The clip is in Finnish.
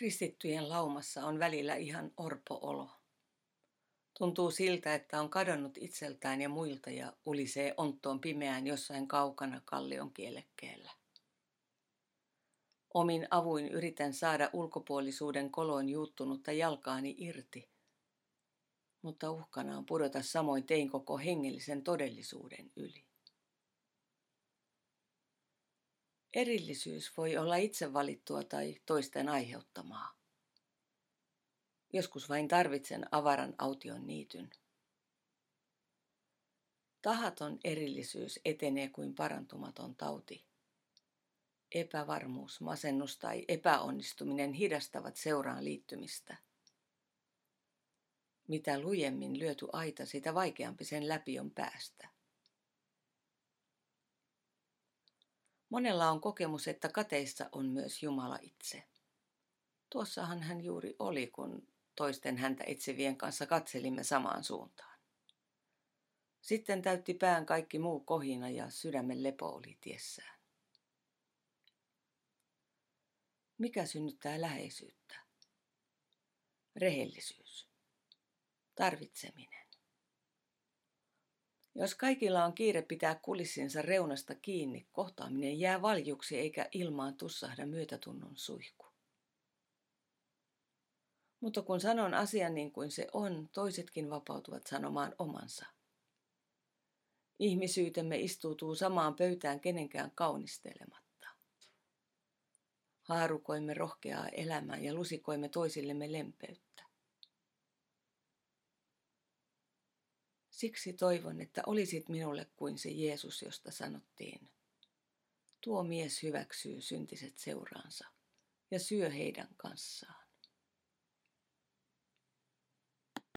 Kristittyjen laumassa on välillä ihan orpoolo. Tuntuu siltä, että on kadonnut itseltään ja muilta ja ulisee onttoon pimeään jossain kaukana kallion kielekkeellä. Omin avuin yritän saada ulkopuolisuuden koloon juuttunutta jalkaani irti, mutta uhkana on pudota samoin tein koko hengellisen todellisuuden yli. Erillisyys voi olla itse valittua tai toisten aiheuttamaa. Joskus vain tarvitsen avaran aution niityn. Tahaton erillisyys etenee kuin parantumaton tauti. Epävarmuus, masennus tai epäonnistuminen hidastavat seuraan liittymistä. Mitä lujemmin lyöty aita, sitä vaikeampi sen läpi on päästä. Monella on kokemus, että kateissa on myös Jumala itse. Tuossahan hän juuri oli, kun toisten häntä etsivien kanssa katselimme samaan suuntaan. Sitten täytti pään kaikki muu kohina ja sydämen lepo oli tiessään. Mikä synnyttää läheisyyttä? Rehellisyys. Tarvitseminen. Jos kaikilla on kiire pitää kulissinsa reunasta kiinni, kohtaaminen jää valjuksi eikä ilmaan tussahda myötätunnon suihku. Mutta kun sanon asian niin kuin se on, toisetkin vapautuvat sanomaan omansa. Ihmisyytemme istuutuu samaan pöytään kenenkään kaunistelematta. Haarukoimme rohkeaa elämää ja lusikoimme toisillemme lempeyttä. Siksi toivon, että olisit minulle kuin se Jeesus, josta sanottiin. Tuo mies hyväksyy syntiset seuraansa ja syö heidän kanssaan.